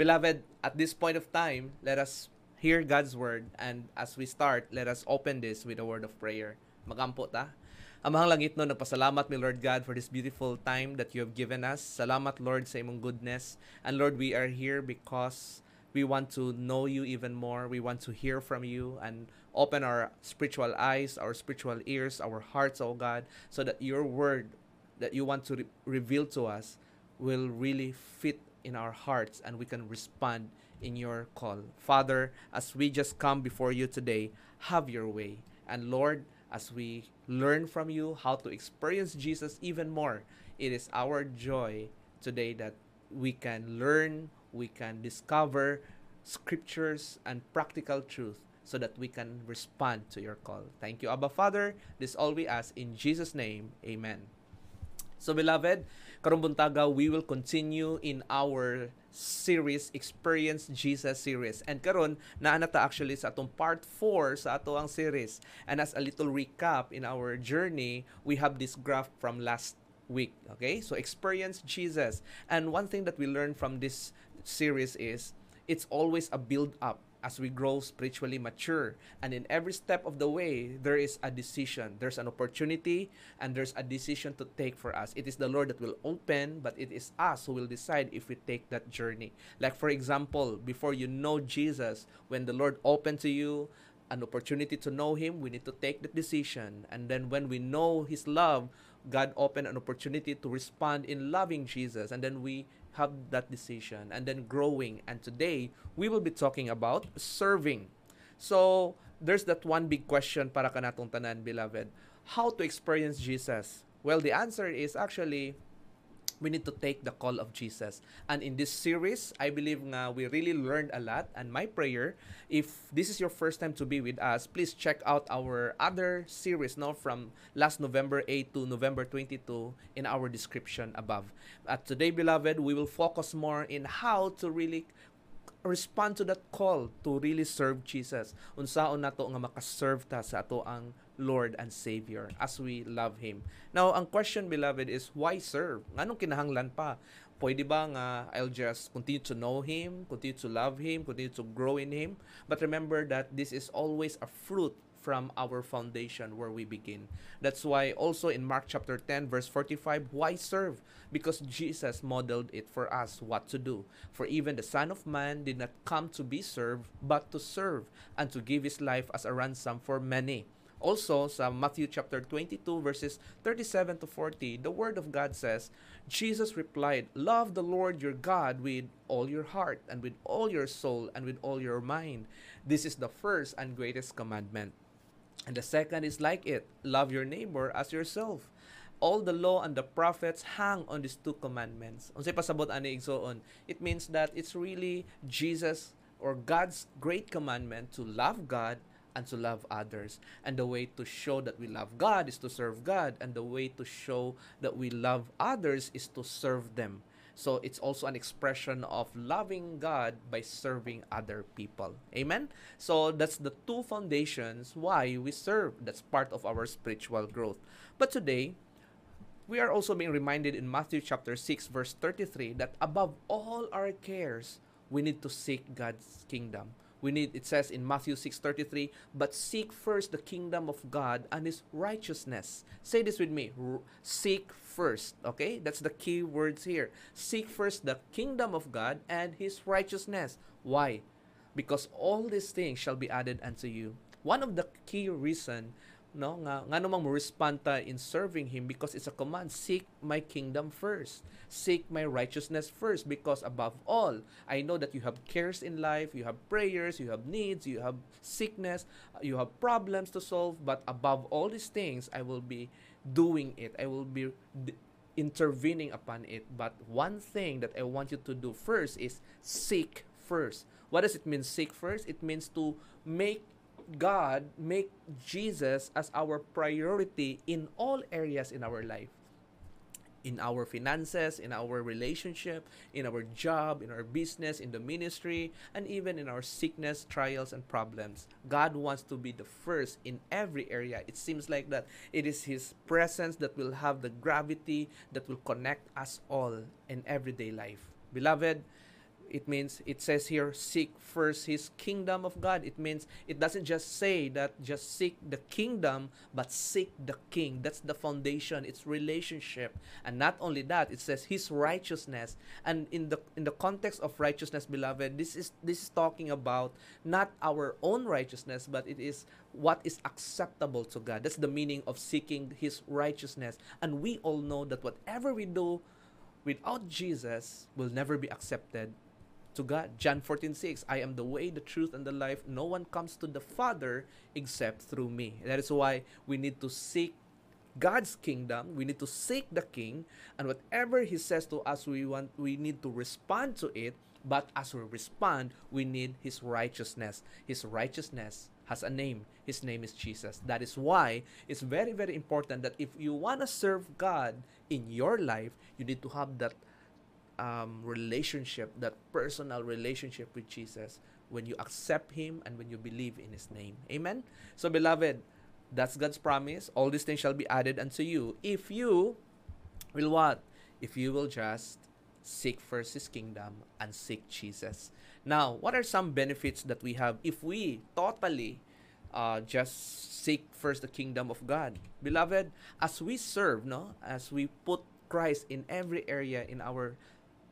Beloved, at this point of time, let us hear God's word and as we start, let us open this with a word of prayer. Magampo ta. Amahang langit no, nagpasalamat mi Lord God for this beautiful time that you have given us. Salamat Lord sa imong goodness. And Lord, we are here because we want to know you even more. We want to hear from you and open our spiritual eyes, our spiritual ears, our hearts, oh God, so that your word that you want to re- reveal to us will really fit in our hearts and we can respond in your call. Father, as we just come before you today, have your way. And Lord, as we learn from you how to experience Jesus even more. It is our joy today that we can learn, we can discover scriptures and practical truth so that we can respond to your call. Thank you, Abba Father. This all we ask in Jesus' name. Amen. So, beloved, karong buntaga, we will continue in our series Experience Jesus series. And karon naana ta actually sa atong part 4 sa ato ang series. And as a little recap in our journey, we have this graph from last week. Okay? So experience Jesus. And one thing that we learned from this series is it's always a build up as we grow spiritually mature. And in every step of the way, there is a decision. There's an opportunity and there's a decision to take for us. It is the Lord that will open, but it is us who will decide if we take that journey. Like, for example, before you know Jesus, when the Lord opened to you, an opportunity to know Him, we need to take the decision. And then when we know His love, God opened an opportunity to respond in loving Jesus. And then we have that decision and then growing. And today, we will be talking about serving. So, there's that one big question para kanatong tanan, beloved. How to experience Jesus? Well, the answer is actually we need to take the call of Jesus. And in this series, I believe nga we really learned a lot. And my prayer, if this is your first time to be with us, please check out our other series no from last November 8 to November 22 in our description above. At today, beloved, we will focus more in how to really respond to that call to really serve Jesus. Unsaon nato nga makaserve ta sa ato ang Lord and Savior as we love Him. Now, ang question, beloved, is why serve? Nganong kinahanglan pa? Pwede ba nga I'll just continue to know Him, continue to love Him, continue to grow in Him? But remember that this is always a fruit from our foundation where we begin. That's why also in Mark chapter 10 verse 45, why serve? Because Jesus modeled it for us what to do. For even the Son of Man did not come to be served, but to serve and to give his life as a ransom for many. Also, sa Matthew chapter 22 verses 37 to 40, the word of God says, Jesus replied, Love the Lord your God with all your heart and with all your soul and with all your mind. This is the first and greatest commandment. And the second is like it love your neighbor as yourself. All the law and the prophets hang on these two commandments. Unsay pasabot ani igsoon? It means that it's really Jesus or God's great commandment to love God and to love others. And the way to show that we love God is to serve God, and the way to show that we love others is to serve them. So it's also an expression of loving God by serving other people. Amen? So that's the two foundations why we serve. That's part of our spiritual growth. But today, we are also being reminded in Matthew chapter 6 verse 33 that above all our cares, we need to seek God's kingdom we need it says in Matthew 6:33, "But seek first the kingdom of God and his righteousness." Say this with me. Seek first, okay? That's the key words here. Seek first the kingdom of God and his righteousness. Why? Because all these things shall be added unto you. One of the key reason no? Nga nga namang mo respond ta in serving him because it's a command seek my kingdom first. Seek my righteousness first because above all i know that you have cares in life you have prayers you have needs you have sickness you have problems to solve but above all these things i will be doing it. I will be intervening upon it. But one thing that i want you to do first is seek first. What does it mean seek first? It means to make God make Jesus as our priority in all areas in our life. In our finances, in our relationship, in our job, in our business, in the ministry, and even in our sickness, trials, and problems. God wants to be the first in every area. It seems like that it is His presence that will have the gravity that will connect us all in everyday life. Beloved, it means it says here seek first his kingdom of god. It means it doesn't just say that just seek the kingdom but seek the king. That's the foundation. It's relationship. And not only that it says his righteousness. And in the in the context of righteousness beloved this is this is talking about not our own righteousness but it is what is acceptable to god. That's the meaning of seeking his righteousness. And we all know that whatever we do without Jesus will never be accepted to God. John 14:6 I am the way, the truth and the life. No one comes to the Father except through me. That is why we need to seek God's kingdom. We need to seek the king and whatever he says to us we want we need to respond to it, but as we respond, we need his righteousness. His righteousness has a name. His name is Jesus. That is why it's very, very important that if you want to serve God in your life, you need to have that um, relationship, that personal relationship with Jesus when you accept Him and when you believe in His name. Amen? So, beloved, that's God's promise. All these things shall be added unto you. If you will what? If you will just seek first His kingdom and seek Jesus. Now, what are some benefits that we have if we totally uh, just seek first the kingdom of God? Beloved, as we serve, no, as we put Christ in every area in our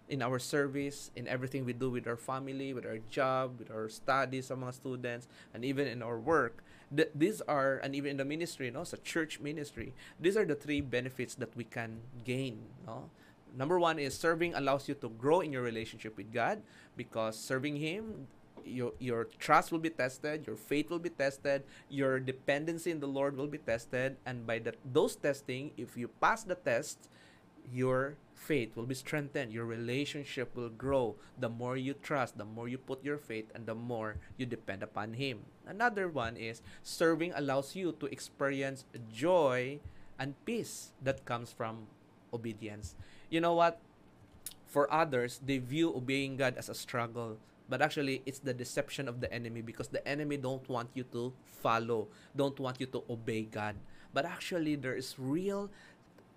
in our service, in everything we do with our family, with our job, with our studies among students, and even in our work. Th- these are, and even in the ministry, you no, so church ministry, these are the three benefits that we can gain, no. Number one is serving allows you to grow in your relationship with God because serving Him, your, your trust will be tested, your faith will be tested, your dependency in the Lord will be tested, and by that those testing, if you pass the test, your faith will be strengthened, your relationship will grow. The more you trust, the more you put your faith, and the more you depend upon Him. Another one is serving allows you to experience joy and peace that comes from obedience you know what? For others, they view obeying God as a struggle. But actually, it's the deception of the enemy because the enemy don't want you to follow, don't want you to obey God. But actually, there is real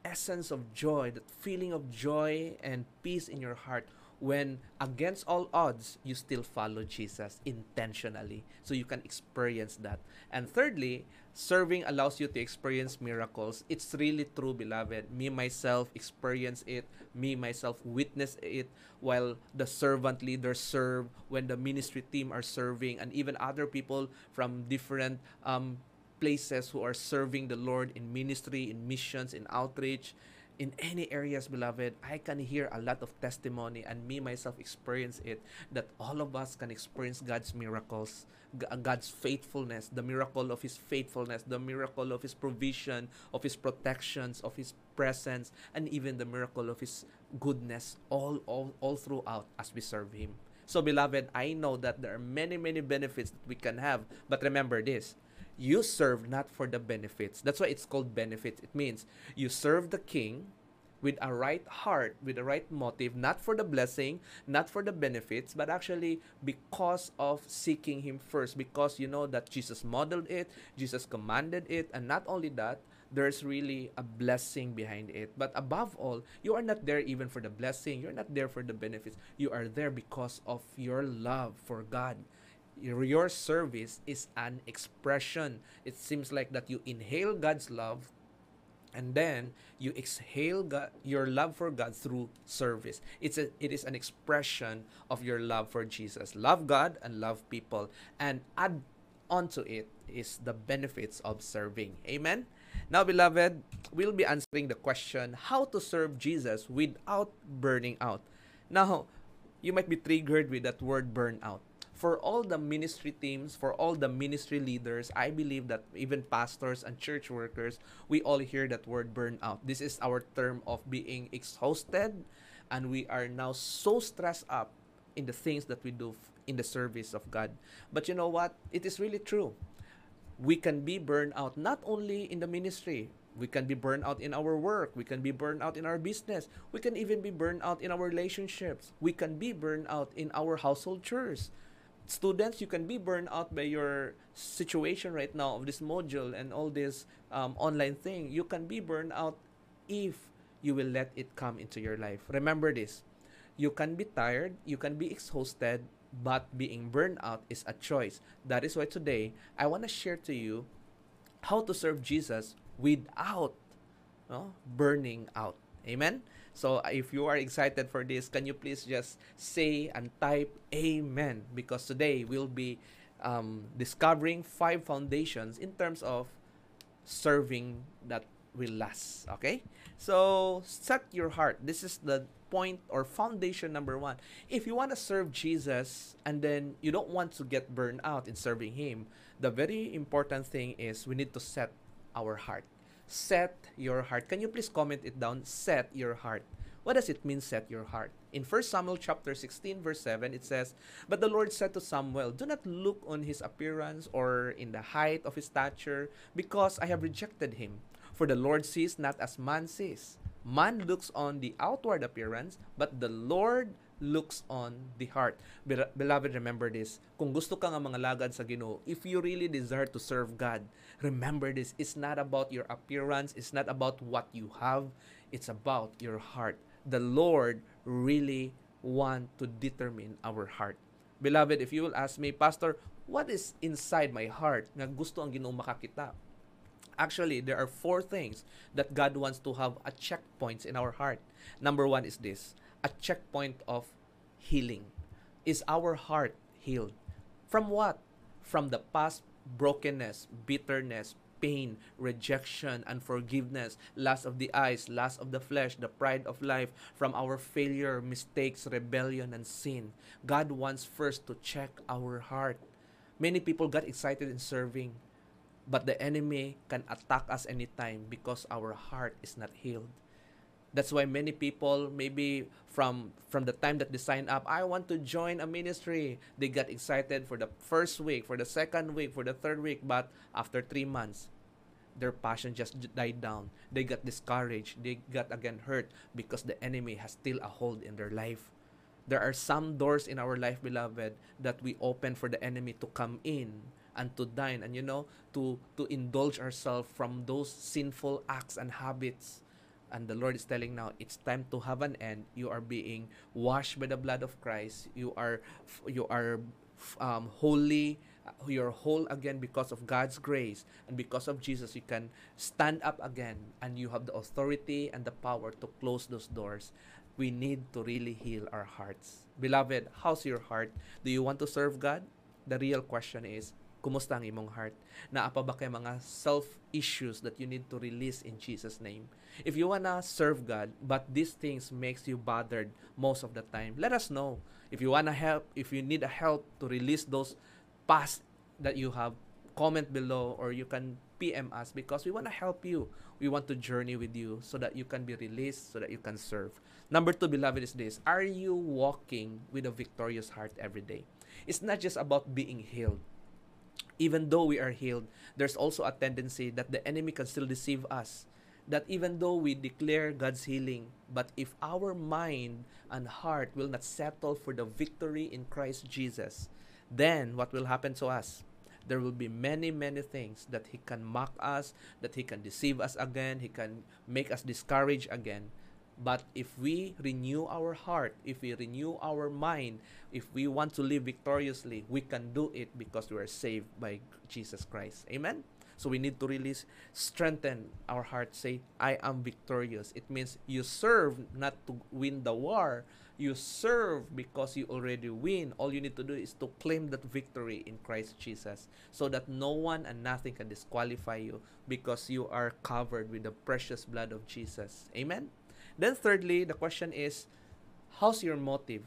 essence of joy, that feeling of joy and peace in your heart when against all odds you still follow Jesus intentionally so you can experience that. And thirdly, serving allows you to experience miracles. It's really true, beloved. Me myself experience it. Me myself witness it while the servant leaders serve, when the ministry team are serving, and even other people from different um, places who are serving the Lord in ministry, in missions, in outreach in any areas, beloved, I can hear a lot of testimony and me myself experience it that all of us can experience God's miracles, uh, God's faithfulness, the miracle of His faithfulness, the miracle of His provision, of His protections, of His presence, and even the miracle of His goodness all, all, all throughout as we serve Him. So, beloved, I know that there are many, many benefits that we can have. But remember this you serve not for the benefits. That's why it's called benefits. It means you serve the king with a right heart, with a right motive, not for the blessing, not for the benefits, but actually because of seeking Him first. Because you know that Jesus modeled it, Jesus commanded it, and not only that, there's really a blessing behind it. But above all, you are not there even for the blessing, you're not there for the benefits. You are there because of your love for God your service is an expression. It seems like that you inhale God's love and then you exhale God, your love for God through service. It's a, it is an expression of your love for Jesus. Love God and love people. And add onto it is the benefits of serving. Amen. Now, beloved, we'll be answering the question how to serve Jesus without burning out. Now, you might be triggered with that word burnout for all the ministry teams, for all the ministry leaders, I believe that even pastors and church workers, we all hear that word burnout. This is our term of being exhausted and we are now so stressed up in the things that we do in the service of God. But you know what? It is really true. We can be burned out not only in the ministry, we can be burned out in our work. We can be burned out in our business. We can even be burned out in our relationships. We can be burned out in our household chores students you can be burned out by your situation right now of this module and all this um, online thing you can be burned out if you will let it come into your life remember this You can be tired, you can be exhausted, but being burned out is a choice. That is why today I want to share to you how to serve Jesus without no, burning out. Amen? So if you are excited for this, can you please just say and type Amen? Because today we'll be um, discovering five foundations in terms of serving that will last. Okay? So set your heart. This is the point or foundation number one. If you want to serve Jesus and then you don't want to get burned out in serving Him, the very important thing is we need to set our heart. Set your heart. Can you please comment it down? Set your heart. What does it mean, set your heart? In 1 Samuel chapter 16, verse 7, it says, But the Lord said to Samuel, Do not look on his appearance or in the height of his stature, because I have rejected him. For the Lord sees not as man sees. Man looks on the outward appearance, but the Lord looks on the heart. Beloved, remember this. Kung gusto ka nga mga lagad sa Ginoo, if you really desire to serve God, remember this. It's not about your appearance, it's not about what you have, it's about your heart. The Lord really want to determine our heart. Beloved, if you will ask me, Pastor, what is inside my heart nga gusto ang Ginoo makakita? Actually, there are four things that God wants to have a checkpoints in our heart. Number one is this a checkpoint of healing. Is our heart healed? From what? From the past brokenness, bitterness, pain, rejection, unforgiveness, lust of the eyes, lust of the flesh, the pride of life, from our failure, mistakes, rebellion, and sin. God wants first to check our heart. Many people got excited in serving but the enemy can attack us anytime because our heart is not healed. That's why many people maybe from from the time that they sign up, I want to join a ministry. They got excited for the first week, for the second week, for the third week, but after 3 months, their passion just died down. They got discouraged. They got again hurt because the enemy has still a hold in their life. There are some doors in our life, beloved, that we open for the enemy to come in and to dine and you know to to indulge ourselves from those sinful acts and habits and the lord is telling now it's time to have an end. You are being washed by the blood of christ. You are you are um, holy you're whole again because of god's grace. And because of jesus you can stand up again and you have the authority and the power to close those doors. We need to really heal our hearts. Beloved how's your heart? Do you want to serve god? The real question is Kumusta ang imong heart? Naapa ba kay mga self-issues that you need to release in Jesus' name? If you wanna serve God, but these things makes you bothered most of the time, let us know. If you wanna help, if you need a help to release those past that you have, comment below or you can PM us because we want to help you. We want to journey with you so that you can be released, so that you can serve. Number two, beloved, is this Are you walking with a victorious heart every day? It's not just about being healed, even though we are healed, there's also a tendency that the enemy can still deceive us. That even though we declare God's healing, but if our mind and heart will not settle for the victory in Christ Jesus, then what will happen to us? There will be many, many things that He can mock us, that He can deceive us again, He can make us discouraged again. But if we renew our heart, if we renew our mind, if we want to live victoriously, we can do it because we are saved by Jesus Christ. Amen? So we need to really strengthen our heart. Say, I am victorious. It means you serve not to win the war. You serve because you already win. All you need to do is to claim that victory in Christ Jesus so that no one and nothing can disqualify you because you are covered with the precious blood of Jesus. Amen? Then thirdly, the question is, how's your motive?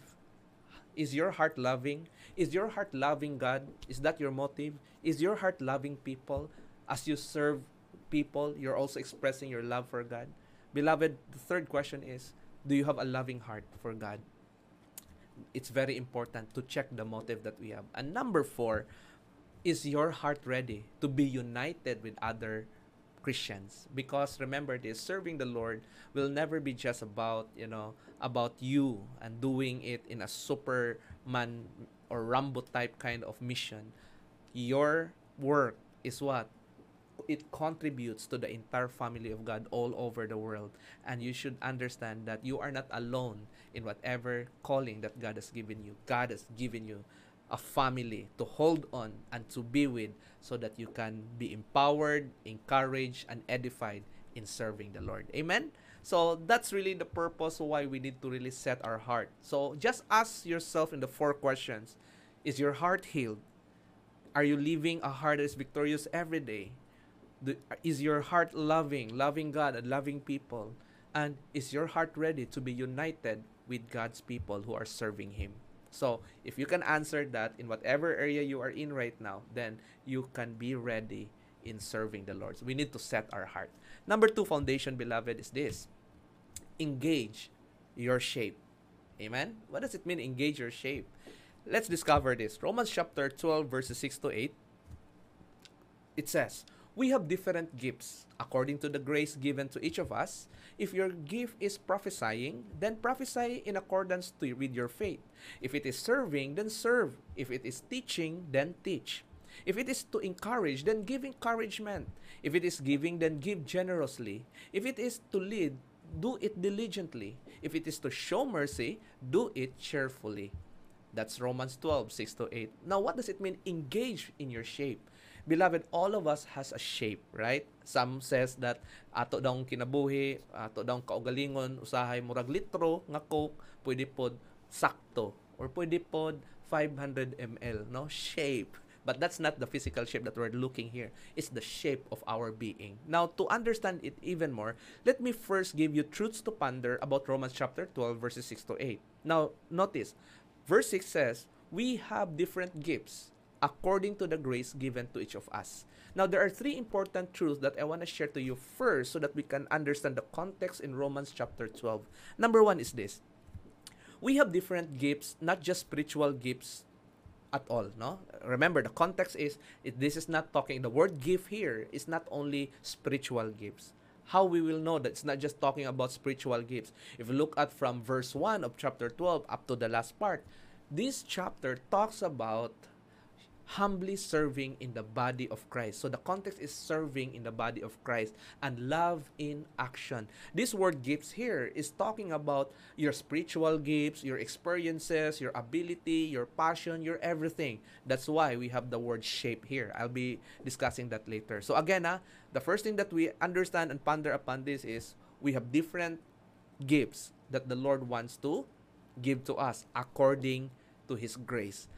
Is your heart loving? Is your heart loving God? Is that your motive? Is your heart loving people? As you serve people, you're also expressing your love for God. Beloved, the third question is, do you have a loving heart for God? It's very important to check the motive that we have. And number four, is your heart ready to be united with other Christians because remember this serving the Lord will never be just about you know about you and doing it in a superman or Rambo type kind of mission your work is what it contributes to the entire family of God all over the world. And you should understand that you are not alone in whatever calling that God has given you. God has given you a family to hold on and to be with so that you can be empowered, encouraged, and edified in serving the Lord. Amen? So that's really the purpose why we need to really set our heart. So just ask yourself in the four questions Is your heart healed? Are you living a heart that is victorious every day? Is your heart loving, loving God and loving people? And is your heart ready to be united with God's people who are serving Him? So, if you can answer that in whatever area you are in right now, then you can be ready in serving the Lord. So we need to set our heart. Number two foundation, beloved, is this engage your shape. Amen? What does it mean, engage your shape? Let's discover this. Romans chapter 12, verses 6 to 8. It says, We have different gifts according to the grace given to each of us. If your gift is prophesying, then prophesy in accordance to, with your faith. If it is serving, then serve. If it is teaching, then teach. If it is to encourage, then give encouragement. If it is giving, then give generously. If it is to lead, do it diligently. If it is to show mercy, do it cheerfully. That's Romans 12, 6 to 8. Now, what does it mean? Engage in your shape. Beloved, all of us has a shape, right? Some says that ato daw kinabuhi, ato daw kaugalingon, usahay murag litro nga coke, pwede pod sakto or pwede pod 500 ml, no? Shape. But that's not the physical shape that we're looking here. It's the shape of our being. Now, to understand it even more, let me first give you truths to ponder about Romans chapter 12, verses 6 to 8. Now, notice, verse 6 says, We have different gifts according to the grace given to each of us. Now, there are three important truths that I want to share to you first so that we can understand the context in Romans chapter 12. Number one is this we have different gifts, not just spiritual gifts at all no remember the context is it, this is not talking the word gift here is not only spiritual gifts how we will know that it's not just talking about spiritual gifts if you look at from verse 1 of chapter 12 up to the last part this chapter talks about humbly serving in the body of Christ. So the context is serving in the body of Christ and love in action. This word gifts here is talking about your spiritual gifts, your experiences, your ability, your passion, your everything. That's why we have the word shape here. I'll be discussing that later. So again, ah, the first thing that we understand and ponder upon this is we have different gifts that the Lord wants to give to us according to his grace.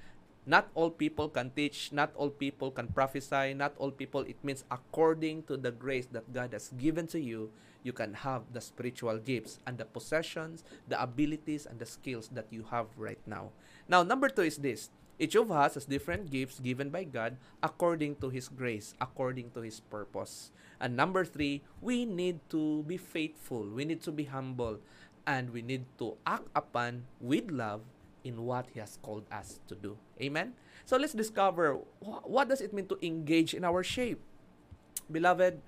Not all people can teach, not all people can prophesy, not all people, it means according to the grace that God has given to you, you can have the spiritual gifts and the possessions, the abilities, and the skills that you have right now. Now, number two is this each of us has different gifts given by God according to His grace, according to His purpose. And number three, we need to be faithful, we need to be humble, and we need to act upon with love in what He has called us to do. Amen? So let's discover wh- what does it mean to engage in our shape. Beloved,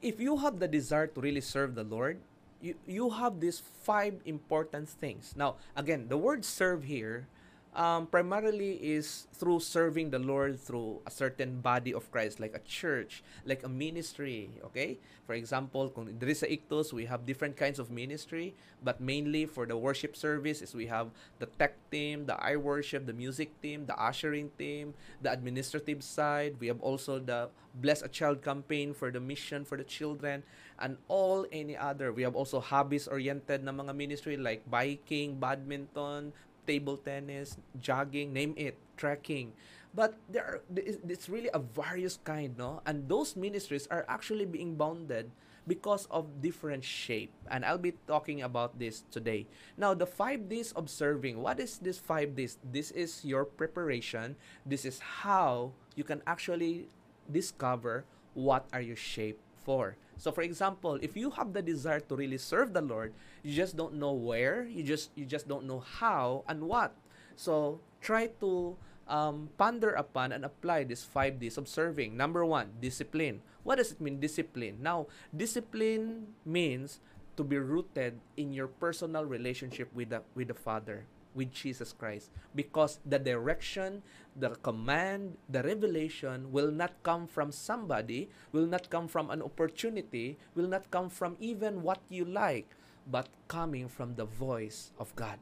if you have the desire to really serve the Lord, you, you have these five important things. Now, again, the word serve here um, primarily is through serving the Lord through a certain body of Christ, like a church, like a ministry. Okay, for example, kung diri sa Ictus, we have different kinds of ministry, but mainly for the worship service is we have the tech team, the I worship, the music team, the ushering team, the administrative side. We have also the Bless a Child campaign for the mission for the children, and all any other. We have also hobbies oriented na mga ministry like biking, badminton, table tennis, jogging, name it, trekking. But there are, it's really a various kind, no? And those ministries are actually being bounded because of different shape. And I'll be talking about this today. Now, the five Ds observing. what is this five Ds? This is your preparation. This is how you can actually discover what are your shaped for. So for example, if you have the desire to really serve the Lord, you just don't know where, you just you just don't know how and what. So try to um, ponder upon and apply these five Ds of serving. Number one, discipline. What does it mean, discipline? Now, discipline means to be rooted in your personal relationship with the with the Father. With Jesus Christ because the direction, the command, the revelation will not come from somebody, will not come from an opportunity, will not come from even what you like, but coming from the voice of God.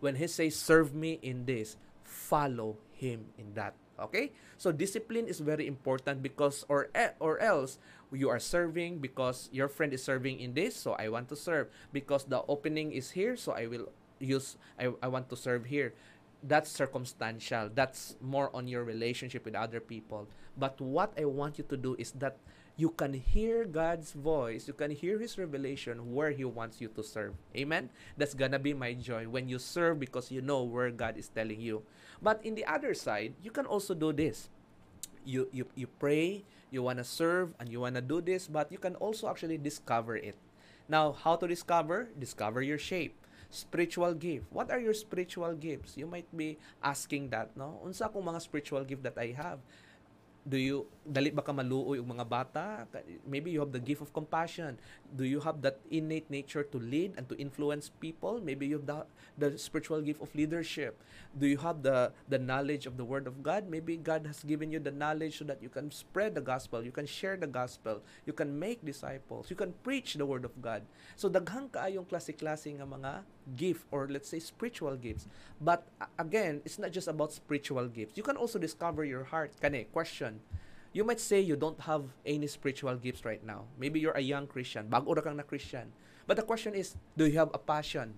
When He says, Serve me in this, follow Him in that. Okay? So discipline is very important because or or else you are serving because your friend is serving in this, so I want to serve because the opening is here, so I will use I, I want to serve here. That's circumstantial. That's more on your relationship with other people. But what I want you to do is that you can hear God's voice, you can hear His revelation where He wants you to serve. Amen? That's gonna be my joy when you serve because you know where God is telling you. But in the other side, you can also do this. You, you, you pray, you wanna serve, and you wanna do this, but you can also actually discover it. Now, how to discover? Discover your shape spiritual gift. What are your spiritual gifts? You might be asking that, no? Unsa akong mga spiritual gift that I have? do you dali ba ka maluoy og mga bata maybe you have the gift of compassion do you have that innate nature to lead and to influence people maybe you have the, the spiritual gift of leadership do you have the the knowledge of the word of god maybe god has given you the knowledge so that you can spread the gospel you can share the gospel you can make disciples you can preach the word of god so daghang kaayong klase-klase nga mga gift or let's say spiritual gifts but again it's not just about spiritual gifts you can also discover your heart kani question You might say you don't have any spiritual gifts right now. Maybe you're a young Christian, bago ra kang na Christian. But the question is, do you have a passion?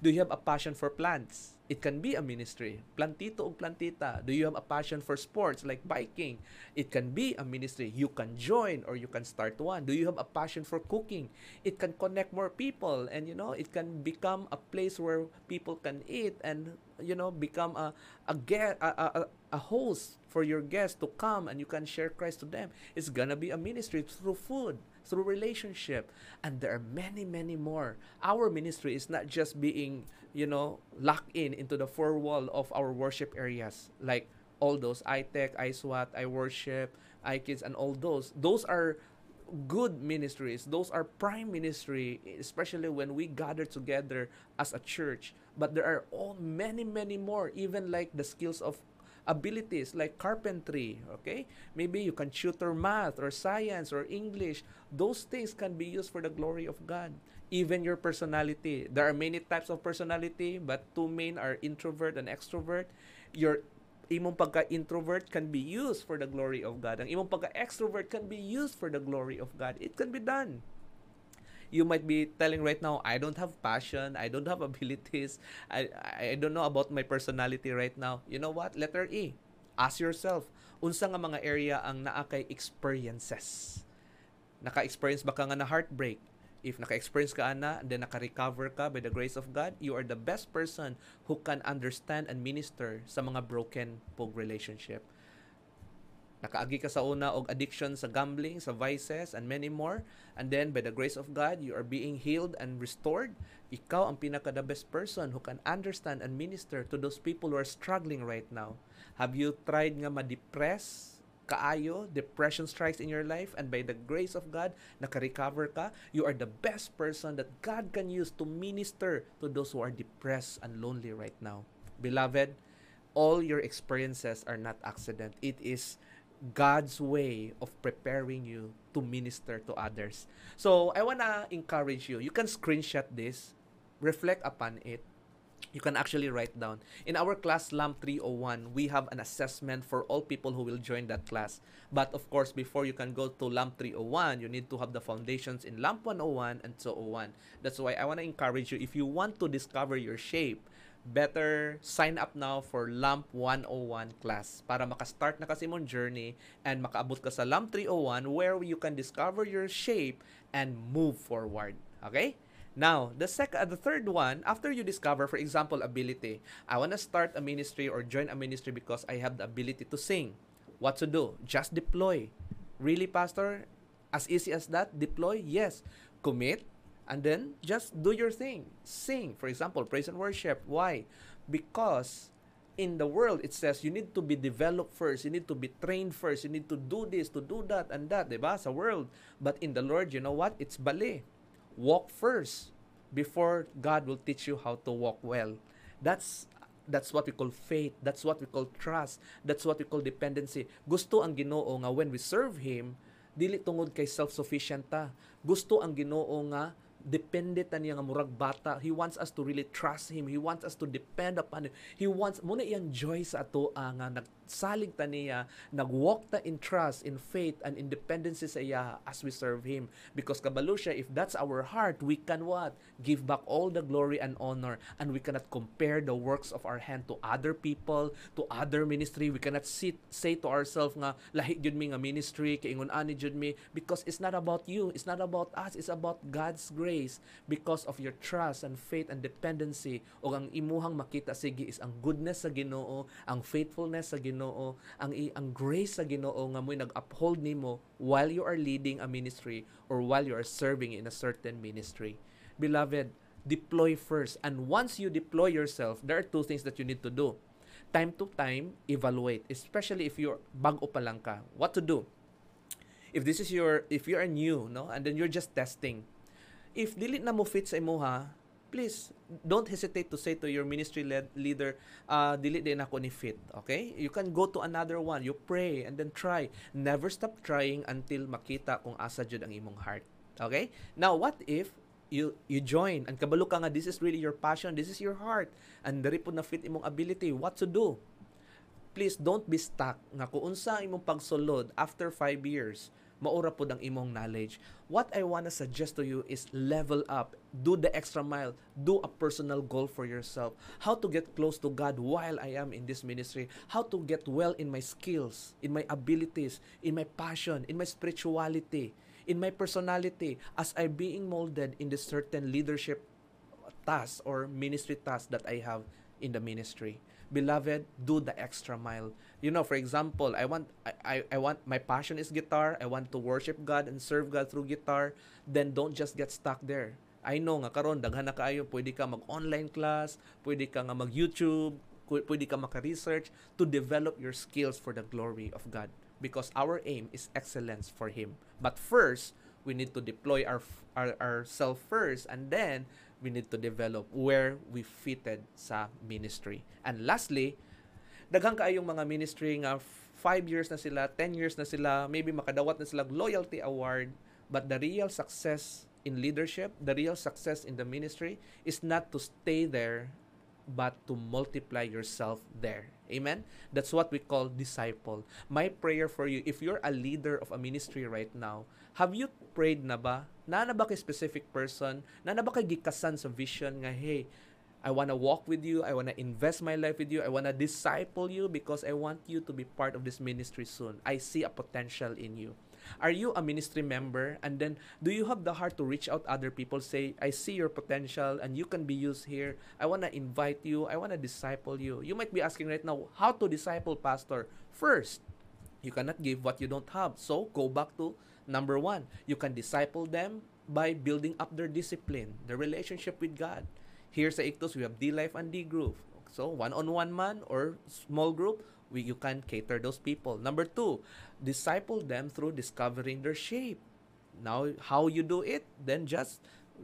Do you have a passion for plants? It can be a ministry. Plantito o plantita. Do you have a passion for sports like biking? It can be a ministry. You can join or you can start one. Do you have a passion for cooking? It can connect more people and you know, it can become a place where people can eat and you know, become a a get a, a, a host for your guests to come and you can share Christ to them. It's gonna be a ministry through food through relationship. And there are many, many more. Our ministry is not just being, you know, locked in into the four wall of our worship areas, like all those iTech, iSWAT, iWorship, iKids, and all those. Those are good ministries. Those are prime ministry, especially when we gather together as a church. But there are all many, many more, even like the skills of abilities like carpentry, okay? Maybe you can tutor math or science or English. Those things can be used for the glory of God. Even your personality. There are many types of personality, but two main are introvert and extrovert. Your imong pagka-introvert can be used for the glory of God. Ang imong pagka-extrovert can be used for the glory of God. It can be done you might be telling right now, I don't have passion, I don't have abilities, I, I don't know about my personality right now. You know what? Letter E. Ask yourself, unsa nga mga area ang naa kay experiences? Naka-experience ba ka nga na heartbreak? If naka-experience ka ana, and then naka-recover ka by the grace of God, you are the best person who can understand and minister sa mga broken pog relationship. Nakaagi ka sa una og addiction sa gambling, sa vices, and many more. And then, by the grace of God, you are being healed and restored. Ikaw ang pinaka the best person who can understand and minister to those people who are struggling right now. Have you tried nga ma-depress kaayo, depression strikes in your life, and by the grace of God, naka-recover ka, you are the best person that God can use to minister to those who are depressed and lonely right now. Beloved, all your experiences are not accident. It is God's way of preparing you to minister to others. So, I want to encourage you. You can screenshot this, reflect upon it. You can actually write down. In our class LAMP 301, we have an assessment for all people who will join that class. But of course, before you can go to LAMP 301, you need to have the foundations in LAMP 101 and 201. That's why I want to encourage you if you want to discover your shape, better sign up now for LAMP 101 class para maka-start na kasi mong journey and makaabot ka sa LAMP 301 where you can discover your shape and move forward. Okay? Now, the second, uh, the third one, after you discover, for example, ability, I want to start a ministry or join a ministry because I have the ability to sing. What to do? Just deploy. Really, Pastor? As easy as that? Deploy? Yes. Commit, and then just do your thing sing for example praise and worship why because in the world it says you need to be developed first you need to be trained first you need to do this to do that and that diba sa world but in the lord you know what it's bali walk first before god will teach you how to walk well that's That's what we call faith. That's what we call trust. That's what we call dependency. Gusto ang Ginoo nga when we serve him, dili tungod kay self-sufficient ta. Gusto ang Ginoo nga depende ta niya nga murag bata. He wants us to really trust him. He wants us to depend upon him. He wants mo na iyang joy sa ato nga nagsalig ta niya, nagwalk ta in trust, in faith and independency sa iya as we serve him. Because kabalo siya, if that's our heart, we can what? Give back all the glory and honor and we cannot compare the works of our hand to other people, to other ministry. We cannot sit say to ourselves nga lahi jud mi nga ministry kay ingon ani jud mi because it's not about you, it's not about us, it's about God's grace because of your trust and faith and dependency o ang imuhang makita sige is ang goodness sa Ginoo, ang faithfulness sa Ginoo, ang ang grace sa Ginoo nga mo'y nag-uphold nimo while you are leading a ministry or while you are serving in a certain ministry. Beloved, deploy first. And once you deploy yourself, there are two things that you need to do. Time to time, evaluate, especially if you're bago pa lang ka. What to do? If this is your, if you are new, no, and then you're just testing, if dili na mo fit sa imuha, please don't hesitate to say to your ministry led leader, uh, dili din ako ni fit. Okay? You can go to another one. You pray and then try. Never stop trying until makita kung asa jud ang imong heart. Okay? Now, what if you you join and kabalo ka nga this is really your passion, this is your heart and diri po na fit imong ability, what to do? Please don't be stuck nga kung unsa imong pagsulod after 5 years maura pod ang imong knowledge. What I want to suggest to you is level up, do the extra mile, do a personal goal for yourself. How to get close to God while I am in this ministry, how to get well in my skills, in my abilities, in my passion, in my spirituality, in my personality. As I being molded in the certain leadership task or ministry task that I have in the ministry beloved, do the extra mile. You know, for example, I want I, I want my passion is guitar. I want to worship God and serve God through guitar. Then don't just get stuck there. I know nga karon daghan na kaayo pwede ka mag-online class, pwede ka nga mag-YouTube, pwede ka maka-research to develop your skills for the glory of God because our aim is excellence for him. But first, we need to deploy our, our ourselves first and then we need to develop where we fitted sa ministry. And lastly, daghang kaayong mga ministry nga 5 years na sila, 10 years na sila, maybe makadawat na sila loyalty award, but the real success in leadership, the real success in the ministry is not to stay there but to multiply yourself there. Amen? That's what we call disciple. My prayer for you, if you're a leader of a ministry right now, have you prayed na ba? Na na ba kay specific person? Na na ba kay gikasan sa vision nga, hey, I want to walk with you. I want to invest my life with you. I want to disciple you because I want you to be part of this ministry soon. I see a potential in you. Are you a ministry member? And then, do you have the heart to reach out other people? Say, I see your potential and you can be used here. I want to invite you. I want to disciple you. You might be asking right now, how to disciple, Pastor? First, you cannot give what you don't have. So, go back to number one. You can disciple them by building up their discipline, their relationship with God. Here sa Ictus, we have D-Life and D-Group. So, one-on-one man or small group, we, you can cater those people. Number two, disciple them through discovering their shape. Now, how you do it? Then just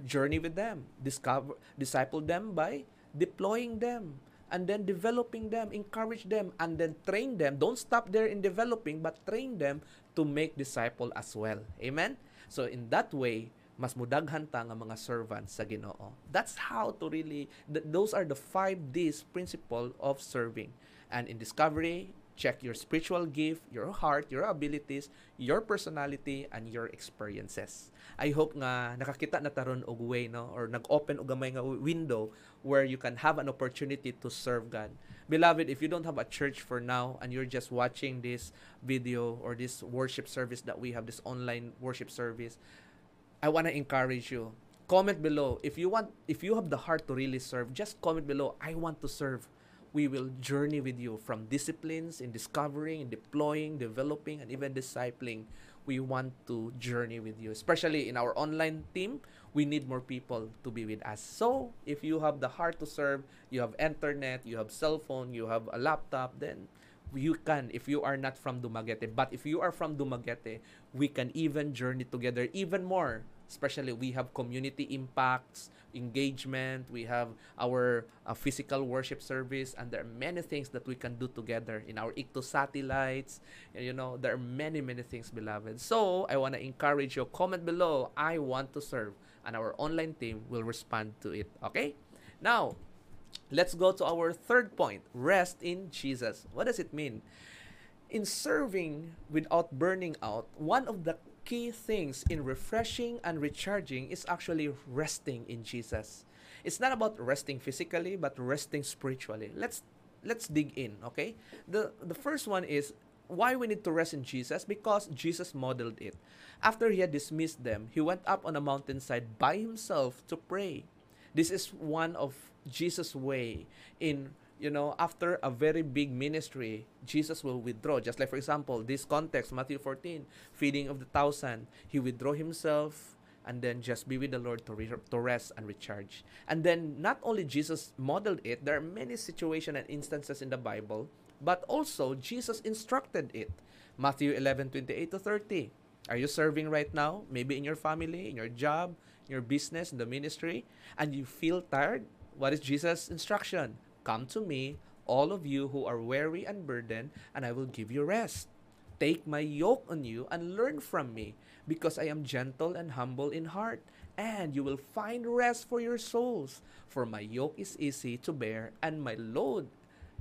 journey with them. Discover, disciple them by deploying them and then developing them, encourage them, and then train them. Don't stop there in developing, but train them to make disciple as well. Amen? So in that way, mas mudaghan ta nga mga servants sa Ginoo. That's how to really th- those are the 5 Ds principle of serving. And in discovery, check your spiritual gift, your heart, your abilities, your personality, and your experiences. I hope nga nakakita na taron og way no or nag-open og gamay nga window where you can have an opportunity to serve God. Beloved, if you don't have a church for now and you're just watching this video or this worship service that we have this online worship service, I want to encourage you. Comment below if you want if you have the heart to really serve, just comment below I want to serve we will journey with you from disciplines in discovering, in deploying, developing, and even discipling. We want to journey with you, especially in our online team. We need more people to be with us. So, if you have the heart to serve, you have internet, you have cell phone, you have a laptop, then you can if you are not from Dumaguete. But if you are from Dumaguete, we can even journey together even more especially we have community impacts, engagement, we have our uh, physical worship service, and there are many things that we can do together in our Icto satellites. You know, there are many, many things, beloved. So I want to encourage you, comment below, I want to serve, and our online team will respond to it. Okay? Now, let's go to our third point rest in Jesus. What does it mean? In serving without burning out, one of the key things in refreshing and recharging is actually resting in Jesus. It's not about resting physically, but resting spiritually. Let's let's dig in, okay? The the first one is why we need to rest in Jesus because Jesus modeled it. After he had dismissed them, he went up on a mountainside by himself to pray. This is one of Jesus' way in you know, after a very big ministry, Jesus will withdraw. Just like, for example, this context, Matthew 14, feeding of the thousand, he withdraw himself and then just be with the Lord to, re- to rest and recharge. And then not only Jesus modeled it, there are many situations and instances in the Bible, but also Jesus instructed it. Matthew 11, 28 to 30. Are you serving right now? Maybe in your family, in your job, in your business, in the ministry, and you feel tired? What is Jesus' instruction? Come to me, all of you who are weary and burdened, and I will give you rest. Take my yoke on you and learn from me, because I am gentle and humble in heart, and you will find rest for your souls. For my yoke is easy to bear, and my load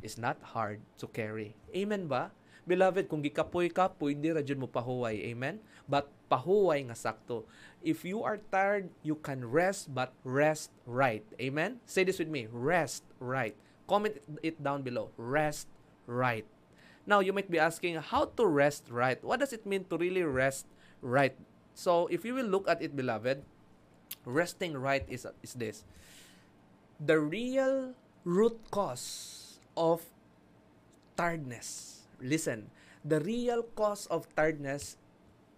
is not hard to carry. Amen ba? Beloved, kung gikapoy ka, pwede ra mo pahuway. Amen? But pahuway nga sakto. If you are tired, you can rest, but rest right. Amen? Say this with me. Rest right. Comment it down below. Rest right. Now, you might be asking, how to rest right? What does it mean to really rest right? So, if you will look at it, beloved, resting right is, is this. The real root cause of tiredness. Listen, the real cause of tiredness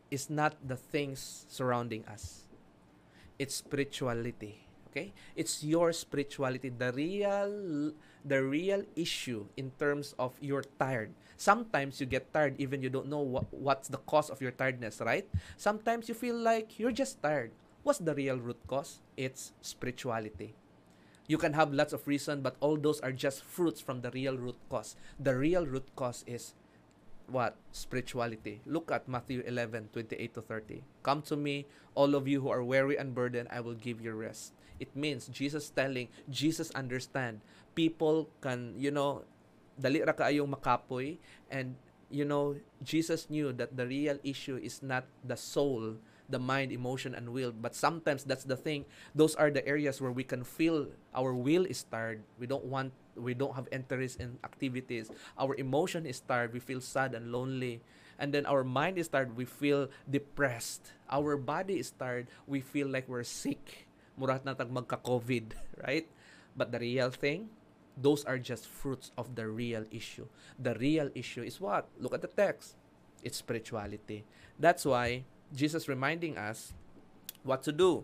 is not the things surrounding us. It's spirituality. Okay? It's your spirituality. The real the real issue in terms of you're tired. Sometimes you get tired even you don't know what, what's the cause of your tiredness, right? Sometimes you feel like you're just tired. What's the real root cause? It's spirituality. You can have lots of reason, but all those are just fruits from the real root cause. The real root cause is what? Spirituality. Look at Matthew 11, 28 to 30. Come to me, all of you who are weary and burdened, I will give you rest. It means Jesus telling, Jesus understand people can, you know, dali ra kaayong makapoy and you know, Jesus knew that the real issue is not the soul, the mind, emotion, and will. But sometimes that's the thing. Those are the areas where we can feel our will is tired. We don't want, we don't have interest in activities. Our emotion is tired. We feel sad and lonely. And then our mind is tired. We feel depressed. Our body is tired. We feel like we're sick. Murat na tag magka-COVID, right? But the real thing, those are just fruits of the real issue. The real issue is what? Look at the text. It's spirituality. That's why Jesus reminding us what to do.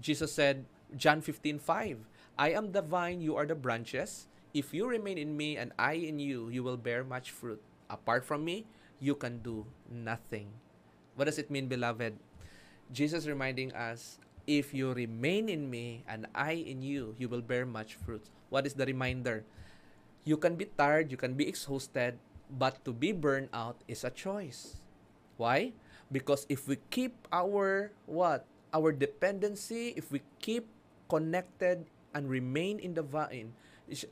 Jesus said, John 15, 5, I am the vine, you are the branches. If you remain in me and I in you, you will bear much fruit. Apart from me, you can do nothing. What does it mean, beloved? Jesus reminding us, if you remain in me and I in you, you will bear much fruit. What is the reminder? You can be tired, you can be exhausted, but to be burned out is a choice. Why? Because if we keep our what? Our dependency, if we keep connected and remain in the vine,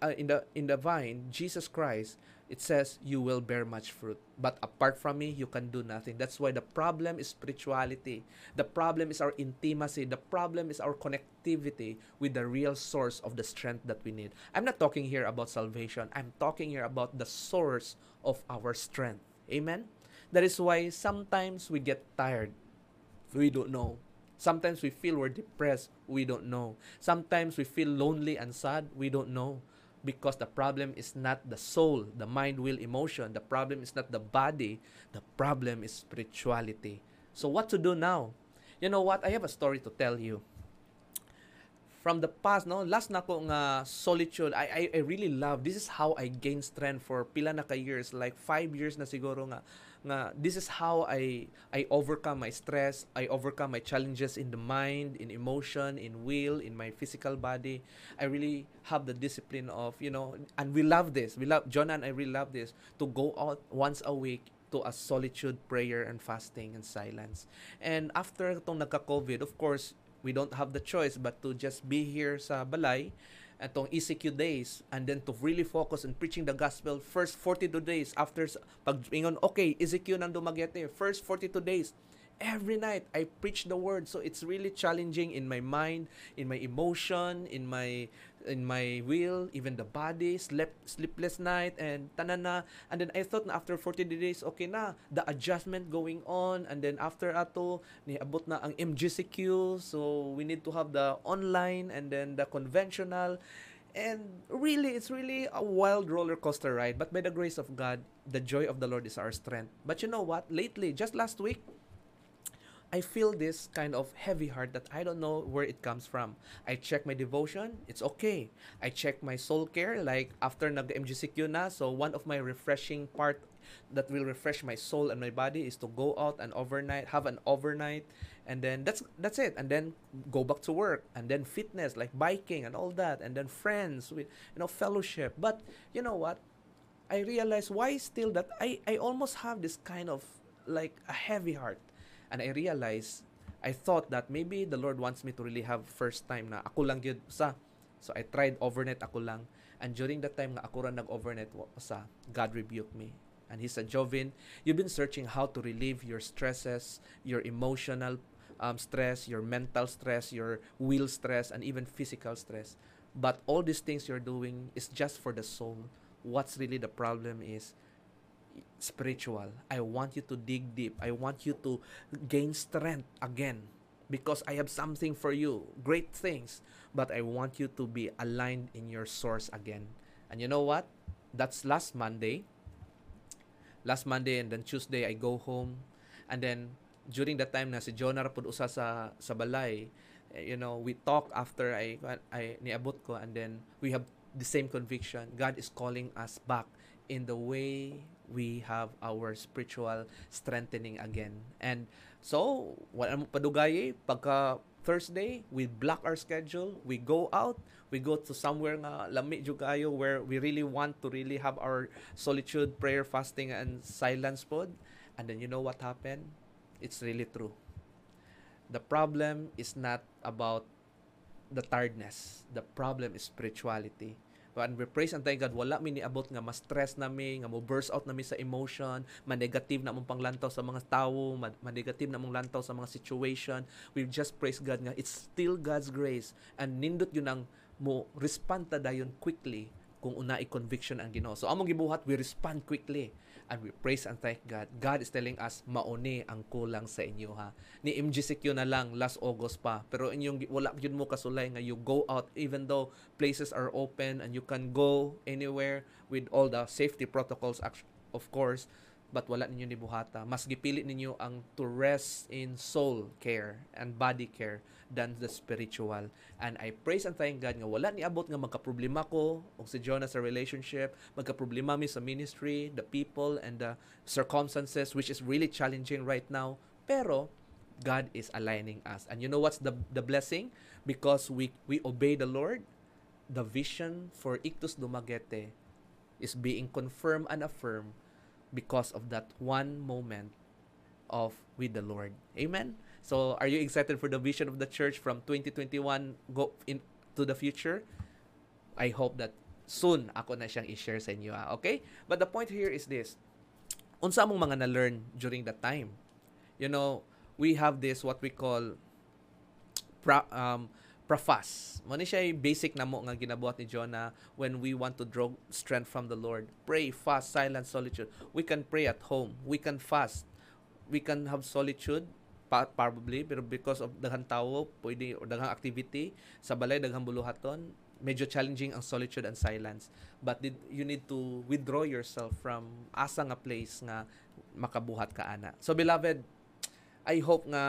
uh, in the in the vine, Jesus Christ, it says you will bear much fruit. But apart from me, you can do nothing. That's why the problem is spirituality. The problem is our intimacy. The problem is our connectivity with the real source of the strength that we need. I'm not talking here about salvation. I'm talking here about the source of our strength. Amen? That is why sometimes we get tired. We don't know. Sometimes we feel we're depressed. We don't know. Sometimes we feel lonely and sad. We don't know because the problem is not the soul, the mind, will, emotion. The problem is not the body. The problem is spirituality. So, what to do now? You know what? I have a story to tell you. from the past no last na ko nga solitude I, I I really love this is how I gain strength for pila na ka years like five years na siguro nga nga this is how I I overcome my stress I overcome my challenges in the mind in emotion in will in my physical body. I really have the discipline of you know and we love this. We love John and I really love this to go out once a week to a solitude prayer and fasting and silence. And after itong nagka-COVID of course we don't have the choice but to just be here sa balay atong ECQ days and then to really focus on preaching the gospel first 42 days after pag ingon okay ECQ nang dumagyate first 42 days every night I preach the word. So it's really challenging in my mind in my emotion in my in my will, even the body, slept sleepless night and tanana. And then I thought na after 40 days okay na, the adjustment going on. And then after ato ni abot na ang MGCQ so we need to have the online and then the conventional. And really it's really a wild roller coaster ride. But by the grace of God the joy of the Lord is our strength. But you know what? Lately just last week I feel this kind of heavy heart that I don't know where it comes from. I check my devotion, it's okay. I check my soul care, like after nag-MGCQ na, so one of my refreshing part that will refresh my soul and my body is to go out and overnight, have an overnight, and then that's that's it. And then go back to work, and then fitness, like biking and all that, and then friends with you know fellowship. But you know what? I realize why still that I I almost have this kind of like a heavy heart And I realized, I thought that maybe the Lord wants me to really have first time na ako lang yun sa. So I tried overnight ako lang. And during that time nga ako rin nag-overnight sa, God rebuked me. And he said, Jovin, you've been searching how to relieve your stresses, your emotional um, stress, your mental stress, your will stress, and even physical stress. But all these things you're doing is just for the soul. What's really the problem is spiritual. I want you to dig deep. I want you to gain strength again because I have something for you, great things, but I want you to be aligned in your source again. And you know what? That's last Monday. Last Monday and then Tuesday I go home and then during that time na si Jonah pud usa sa sa balay, eh, you know, we talk after I I niabot ko and then we have the same conviction. God is calling us back in the way we have our spiritual strengthening again. And so, wala mo padugay, eh. pagka Thursday, we block our schedule, we go out, we go to somewhere nga lami jugayo where we really want to really have our solitude, prayer, fasting, and silence pod. And then you know what happened? It's really true. The problem is not about the tiredness. The problem is spirituality And we praise and thank God, wala mi niabot nga ma-stress nami, nga mo burst out nami sa emotion, ma-negative na mong panglantaw sa mga tao, ma-negative na mong lantaw sa mga situation. We just praise God nga it's still God's grace and nindot yun ang mo respond ta dayon quickly kung una i-conviction ang Ginoo. So among gibuhat, we respond quickly and we praise and thank God. God is telling us, mauni ang kulang sa inyo ha. Ni MGCQ na lang last August pa. Pero inyong wala yun mo kasulay nga you go out even though places are open and you can go anywhere with all the safety protocols of course but wala ninyo ni buhata. Mas gipili ninyo ang to rest in soul care and body care than the spiritual. And I praise and thank God nga wala ni abot nga magka-problema ko o si Jonah sa relationship, magka-problema mi sa ministry, the people and the circumstances which is really challenging right now. Pero God is aligning us. And you know what's the the blessing? Because we we obey the Lord, the vision for Ictus Dumaguete is being confirmed and affirmed because of that one moment of with the Lord. Amen. So, are you excited for the vision of the church from 2021 go in to the future? I hope that soon ako na siyang i-share sa inyo. Ha? Okay? But the point here is this. Unsa mong mga na-learn during that time? You know, we have this what we call um, profas. Mo ni siya basic na mo nga ginabuhat ni Jonah when we want to draw strength from the Lord. Pray, fast, silence, solitude. We can pray at home. We can fast. We can have solitude probably pero because of daghang tawo pwede or daghang activity sa balay daghang buluhaton medyo challenging ang solitude and silence but did, you need to withdraw yourself from asa nga place nga makabuhat ka ana so beloved I hope nga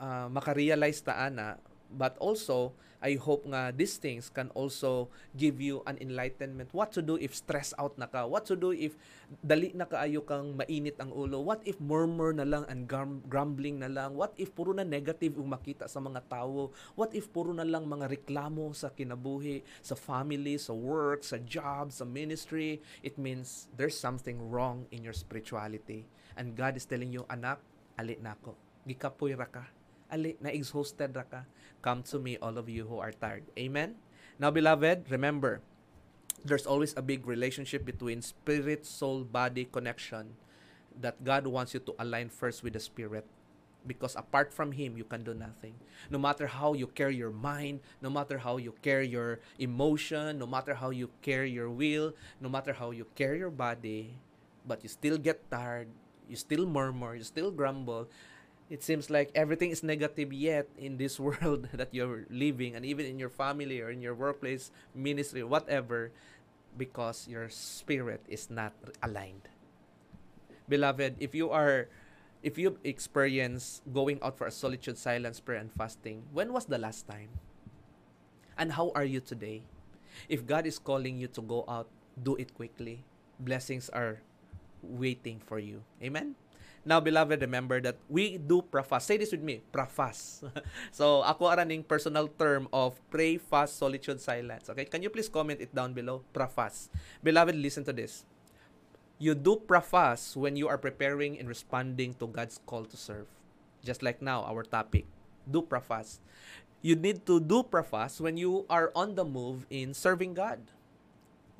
uh, makarealize ta ana but also I hope nga these things can also give you an enlightenment. What to do if stress out na ka? What to do if dali na kaayo kang mainit ang ulo? What if murmur na lang and grumbling na lang? What if puro na negative yung makita sa mga tao? What if puro na lang mga reklamo sa kinabuhi sa family sa work sa job sa ministry? It means there's something wrong in your spirituality. And God is telling you anak ali nako gikapoy ra ka ali na exhausted ra ka. Come to me all of you who are tired. Amen? Now beloved remember there's always a big relationship between spirit soul body connection that God wants you to align first with the spirit. Because apart from him you can do nothing. No matter how you carry your mind no matter how you carry your emotion no matter how you carry your will no matter how you carry your body but you still get tired you still murmur you still grumble it seems like everything is negative yet in this world that you're living and even in your family or in your workplace ministry whatever because your spirit is not aligned. Beloved if you are if you experience going out for a solitude silence prayer and fasting when was the last time? And how are you today? If god is calling you to go out do it quickly. Blessings are waiting for you. Amen Now, beloved, remember that we do profess. Say this with me, profess. so, ako araning personal term of pray, fast, solitude, silence. Okay? Can you please comment it down below? Profess. Beloved, listen to this. You do profess when you are preparing and responding to God's call to serve. Just like now, our topic. Do profess. You need to do profess when you are on the move in serving God.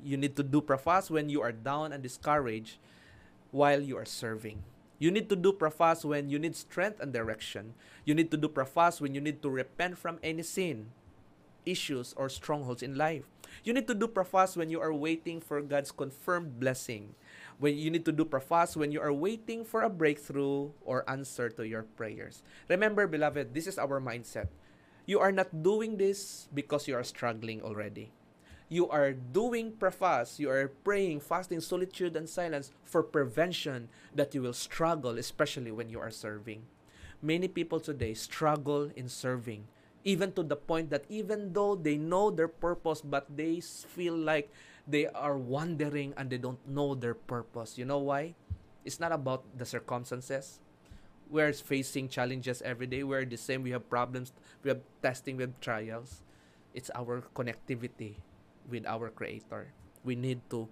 You need to do profess when you are down and discouraged while you are serving. You need to do profas when you need strength and direction. You need to do profas when you need to repent from any sin, issues, or strongholds in life. You need to do profas when you are waiting for God's confirmed blessing. When you need to do profas when you are waiting for a breakthrough or answer to your prayers. Remember, beloved, this is our mindset. You are not doing this because you are struggling already you are doing profas, you are praying, fasting, solitude, and silence for prevention that you will struggle, especially when you are serving. Many people today struggle in serving, even to the point that even though they know their purpose, but they feel like they are wandering and they don't know their purpose. You know why? It's not about the circumstances. We're facing challenges every day. We're the same. We have problems. We have testing. We have trials. It's our connectivity with our Creator. We need to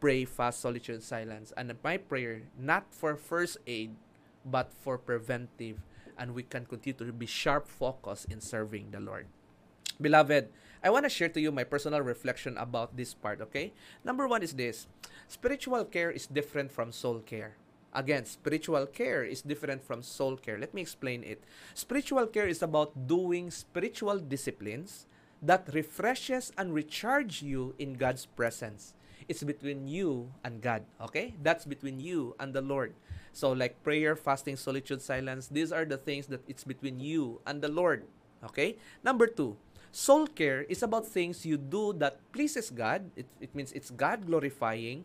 pray fast, solitude, silence. And my prayer, not for first aid, but for preventive. And we can continue to be sharp focus in serving the Lord. Beloved, I want to share to you my personal reflection about this part, okay? Number one is this spiritual care is different from soul care. Again, spiritual care is different from soul care. Let me explain it. Spiritual care is about doing spiritual disciplines that refreshes and recharge you in God's presence. It's between you and God, okay? That's between you and the Lord. So like prayer, fasting, solitude, silence, these are the things that it's between you and the Lord, okay? Number 2, soul care is about things you do that pleases God. It, it means it's God glorifying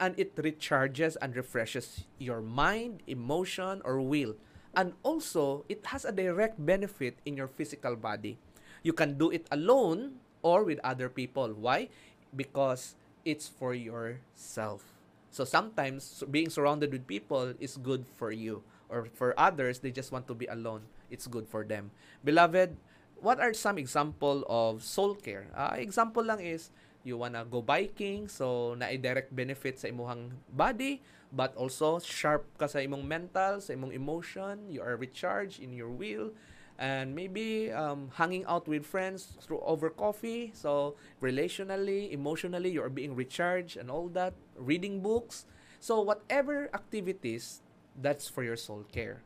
and it recharges and refreshes your mind, emotion, or will. And also, it has a direct benefit in your physical body. You can do it alone or with other people. Why? Because it's for yourself. So sometimes being surrounded with people is good for you. Or for others, they just want to be alone. It's good for them. Beloved, what are some example of soul care? Uh, example lang is, you wanna go biking, so na-direct benefit sa imong body, but also sharp ka sa imong mental, sa imong emotion, you are recharged in your will, and maybe um, hanging out with friends through over coffee. So relationally emotionally you're being recharged and all that reading books. So whatever activities that's for your soul care.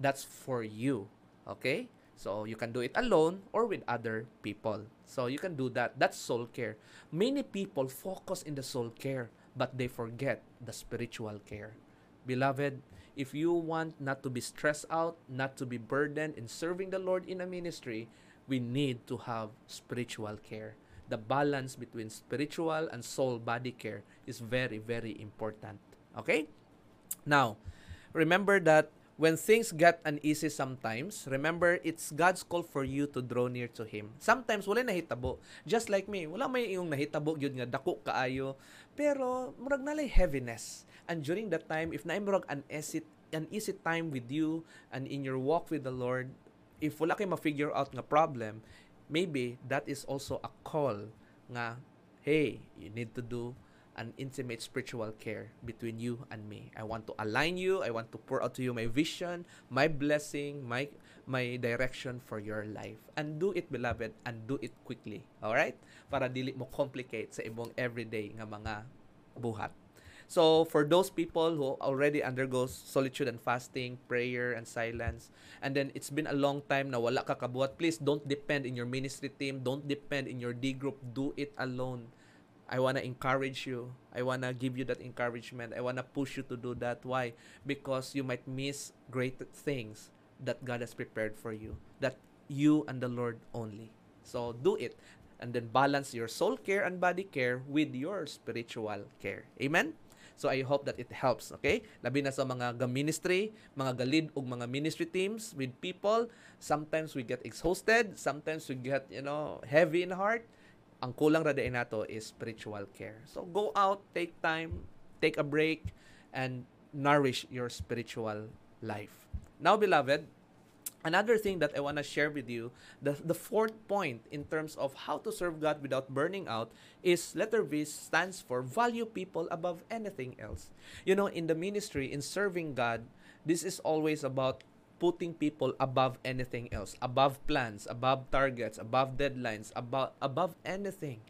That's for you okay? So you can do it alone or with other people. So you can do that. That's soul care. Many people focus in the soul care but they forget the spiritual care. Beloved if you want not to be stressed out, not to be burdened in serving the Lord in a ministry, we need to have spiritual care. The balance between spiritual and soul body care is very, very important. Okay? Now, remember that when things get uneasy sometimes, remember, it's God's call for you to draw near to Him. Sometimes, wala nahitabo. Just like me, wala may iyong nahitabo, yun nga, dako kaayo. Pero, murag nalay heaviness. And during that time, if na murag uneasy, uneasy time with you and in your walk with the Lord, if wala kayo ma-figure out nga problem, maybe that is also a call nga, hey, you need to do an intimate spiritual care between you and me. I want to align you. I want to pour out to you my vision, my blessing, my my direction for your life. And do it, beloved, and do it quickly. All right? Para dili mo complicate sa ibong everyday nga mga buhat. So, for those people who already undergo solitude and fasting, prayer and silence, and then it's been a long time na wala ka kabuhat, please don't depend in your ministry team, don't depend in your D group, do it alone I want to encourage you. I want to give you that encouragement. I want to push you to do that. Why? Because you might miss great things that God has prepared for you, that you and the Lord only. So do it. And then balance your soul care and body care with your spiritual care. Amen? So I hope that it helps, okay? Labi na sa mga ga-ministry, mga galid ug mga ministry teams with people, sometimes we get exhausted, sometimes we get, you know, heavy in heart ang kulang ra nato is spiritual care. So go out, take time, take a break, and nourish your spiritual life. Now, beloved, another thing that I want to share with you, the, the fourth point in terms of how to serve God without burning out is letter V stands for value people above anything else. You know, in the ministry, in serving God, this is always about putting people above anything else, above plans, above targets, above deadlines, above above anything.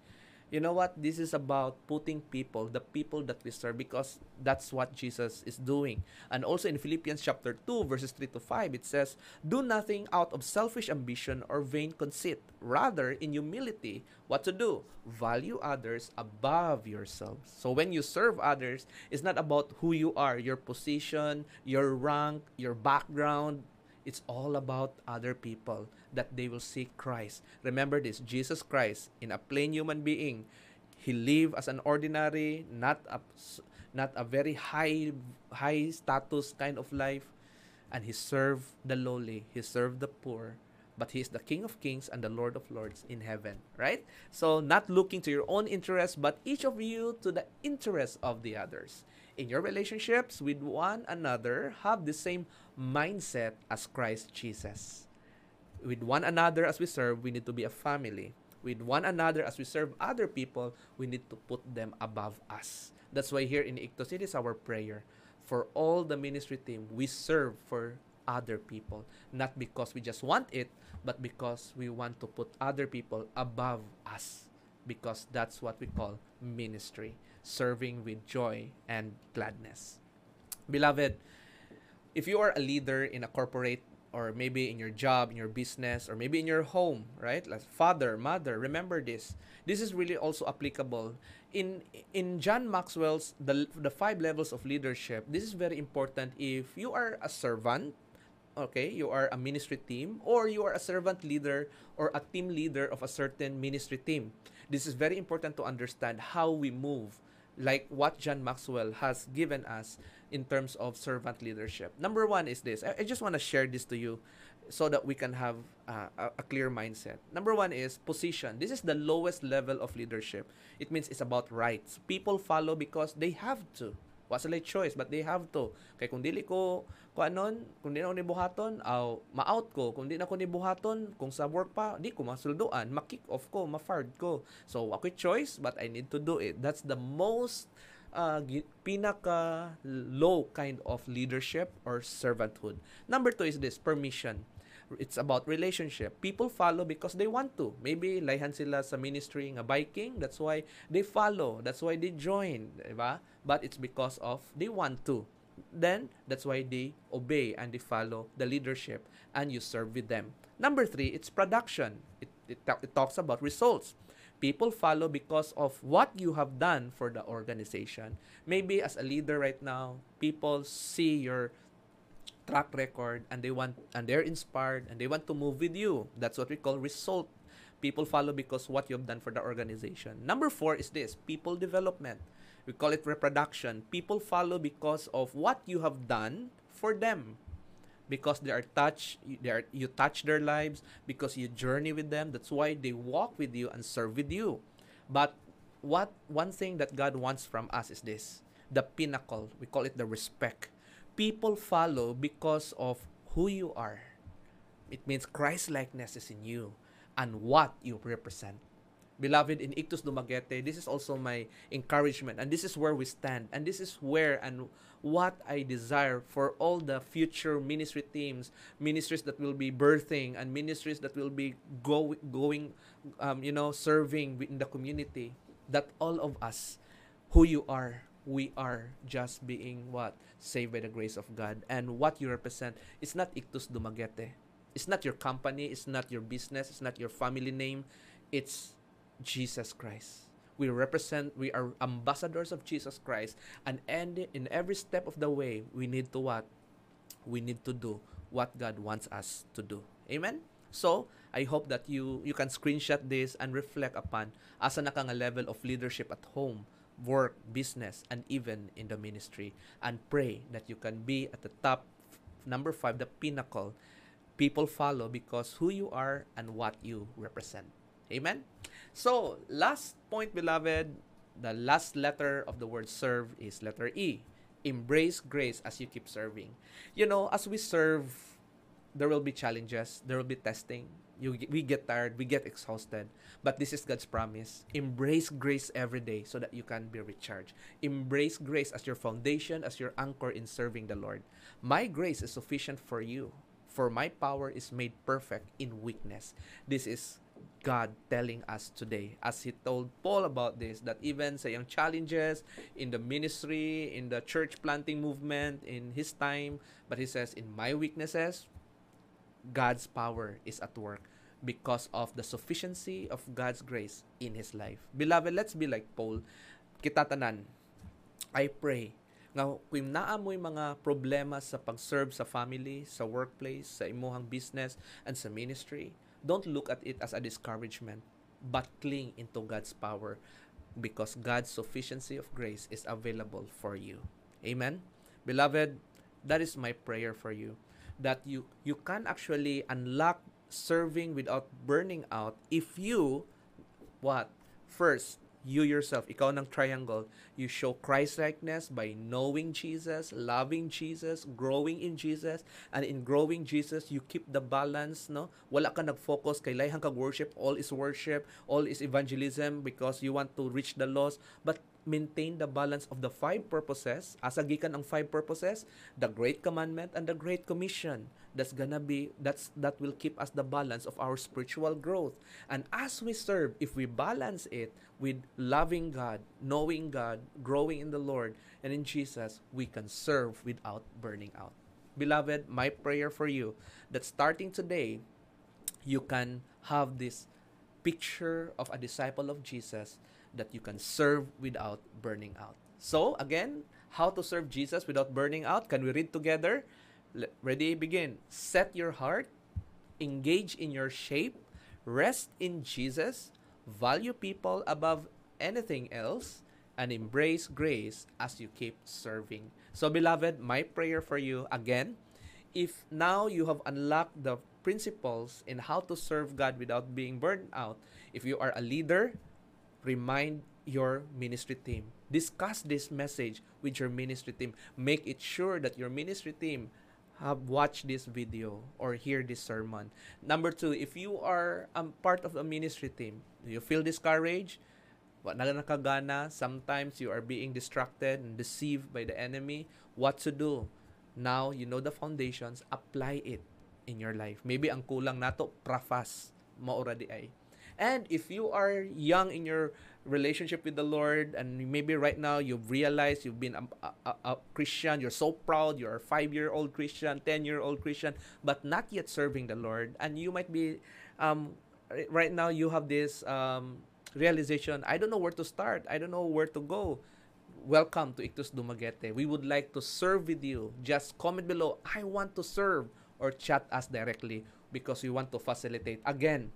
You know what? This is about putting people, the people that we serve, because that's what Jesus is doing. And also in Philippians chapter 2, verses 3 to 5, it says, Do nothing out of selfish ambition or vain conceit. Rather, in humility, what to do? Value others above yourselves. So when you serve others, it's not about who you are, your position, your rank, your background, it's all about other people that they will seek Christ. Remember this Jesus Christ, in a plain human being, he lived as an ordinary, not a, not a very high, high status kind of life. And he served the lowly, he served the poor, but he is the King of kings and the Lord of lords in heaven, right? So, not looking to your own interest, but each of you to the interest of the others in your relationships with one another, have the same mindset as Christ Jesus. With one another as we serve, we need to be a family. With one another as we serve other people, we need to put them above us. That's why here in Ictus, it is our prayer. For all the ministry team, we serve for other people. Not because we just want it, but because we want to put other people above us. Because that's what we call ministry serving with joy and gladness. Beloved, if you are a leader in a corporate or maybe in your job, in your business, or maybe in your home, right? Like father, mother, remember this. This is really also applicable in in John Maxwell's the the five levels of leadership. This is very important if you are a servant, okay, you are a ministry team, or you are a servant leader or a team leader of a certain ministry team. This is very important to understand how we move like what John Maxwell has given us in terms of servant leadership. Number one is this. I, I just want to share this to you so that we can have uh, a, clear mindset. Number one is position. This is the lowest level of leadership. It means it's about rights. People follow because they have to. Wa sila choice, but they have to. Kay kung dili ko, kung anon, kung di na ko nibuhaton, aw, ma-out ko. Kung di na ko nibuhaton, kung sa work pa, di ko masulduan, ma-kick off ko, ma-fired ko. So, ako choice, but I need to do it. That's the most uh, pinaka low kind of leadership or servanthood. Number two is this, permission it's about relationship. People follow because they want to. Maybe layhan sila sa ministry nga biking, that's why they follow. That's why they join, diba? But it's because of they want to. Then that's why they obey and they follow the leadership and you serve with them. Number three, it's production. It, it, it talks about results. People follow because of what you have done for the organization. Maybe as a leader right now, people see your track record and they want and they're inspired and they want to move with you. That's what we call result. People follow because what you've done for the organization. Number four is this people development. We call it reproduction. People follow because of what you have done for them. because they are touch they are you touch their lives because you journey with them that's why they walk with you and serve with you but what one thing that God wants from us is this the pinnacle we call it the respect people follow because of who you are. It means Christ likeness is in you and what you represent. Beloved in Ictus Dumaguete, this is also my encouragement and this is where we stand and this is where and what I desire for all the future ministry teams, ministries that will be birthing and ministries that will be go, going, um, you know, serving in the community, that all of us, who you are, we are just being what? Saved by the grace of God. And what you represent is not Ictus Dumaguete. It's not your company, it's not your business, it's not your family name. It's Jesus Christ. We represent, we are ambassadors of Jesus Christ. And in every step of the way, we need to what? We need to do what God wants us to do. Amen? So, I hope that you you can screenshot this and reflect upon asa na ka nga level of leadership at home, work, business, and even in the ministry. And pray that you can be at the top, number five, the pinnacle. People follow because who you are and what you represent. Amen? So, last point, beloved, the last letter of the word serve is letter E. Embrace grace as you keep serving. You know, as we serve, there will be challenges, there will be testing. You, we get tired, we get exhausted. But this is God's promise. Embrace grace every day so that you can be recharged. Embrace grace as your foundation, as your anchor in serving the Lord. My grace is sufficient for you, for my power is made perfect in weakness. This is God telling us today as he told Paul about this that even sa yung challenges in the ministry, in the church planting movement in his time, but he says in my weaknesses God's power is at work because of the sufficiency of God's grace in his life. Beloved, let's be like Paul. Kita tanan. I pray nga kung naa mo'y mga problema sa pag-serve sa family, sa workplace, sa imuhang business, and sa ministry, don't look at it as a discouragement, but cling into God's power because God's sufficiency of grace is available for you. Amen. Beloved, that is my prayer for you that you you can actually unlock serving without burning out if you what first you yourself, ikaw ng triangle, you show Christ-likeness by knowing Jesus, loving Jesus, growing in Jesus, and in growing Jesus, you keep the balance, no? Wala ka nag-focus kay layhang kag worship, all is worship, all is evangelism because you want to reach the lost, but maintain the balance of the five purposes. Asa gikan ang five purposes? The Great Commandment and the Great Commission. That's gonna be that's that will keep us the balance of our spiritual growth. And as we serve, if we balance it with loving God, knowing God, growing in the Lord and in Jesus, we can serve without burning out. Beloved, my prayer for you that starting today, you can have this picture of a disciple of Jesus that you can serve without burning out. So, again, how to serve Jesus without burning out? Can we read together? Ready? Begin. Set your heart, engage in your shape, rest in Jesus, value people above anything else, and embrace grace as you keep serving. So, beloved, my prayer for you again, if now you have unlocked the principles in how to serve God without being burned out, if you are a leader, remind your ministry team. Discuss this message with your ministry team. Make it sure that your ministry team have watched this video or hear this sermon. Number two, if you are um, part of a ministry team, do you feel discouraged, what na nakagana, sometimes you are being distracted and deceived by the enemy, what to do? Now, you know the foundations, apply it in your life. Maybe ang kulang nato, prafas, maura di ay. And if you are young in your relationship with the Lord, and maybe right now you've realized you've been a, a, a Christian, you're so proud, you're a five year old Christian, 10 year old Christian, but not yet serving the Lord, and you might be, um, right now you have this um, realization I don't know where to start, I don't know where to go. Welcome to Ictus Dumaguete. We would like to serve with you. Just comment below, I want to serve, or chat us directly because we want to facilitate. Again,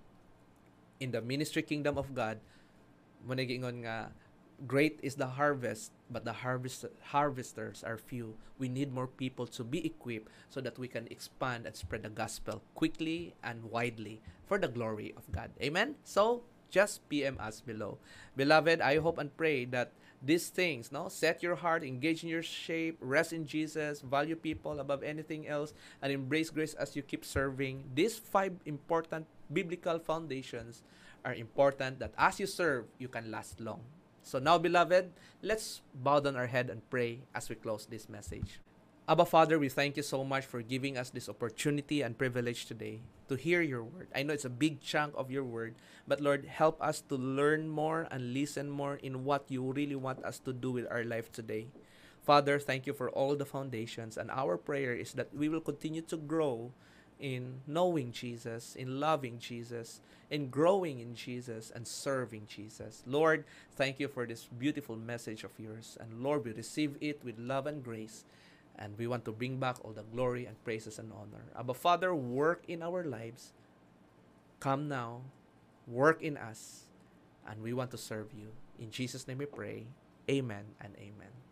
in the ministry kingdom of God, mo nagingon nga great is the harvest, but the harvest harvesters are few. We need more people to be equipped so that we can expand and spread the gospel quickly and widely for the glory of God. Amen. So just PM us below. Beloved, I hope and pray that these things, no, set your heart, engage in your shape, rest in Jesus, value people above anything else, and embrace grace as you keep serving. These five important biblical foundations are important that as you serve, you can last long. So now, beloved, let's bow down our head and pray as we close this message. Abba Father, we thank you so much for giving us this opportunity and privilege today to hear your word. I know it's a big chunk of your word, but Lord, help us to learn more and listen more in what you really want us to do with our life today. Father, thank you for all the foundations, and our prayer is that we will continue to grow in knowing Jesus, in loving Jesus, in growing in Jesus, and serving Jesus. Lord, thank you for this beautiful message of yours. And Lord, we receive it with love and grace. And we want to bring back all the glory and praises and honor. Abba Father, work in our lives. Come now, work in us, and we want to serve you. In Jesus' name we pray. Amen and amen.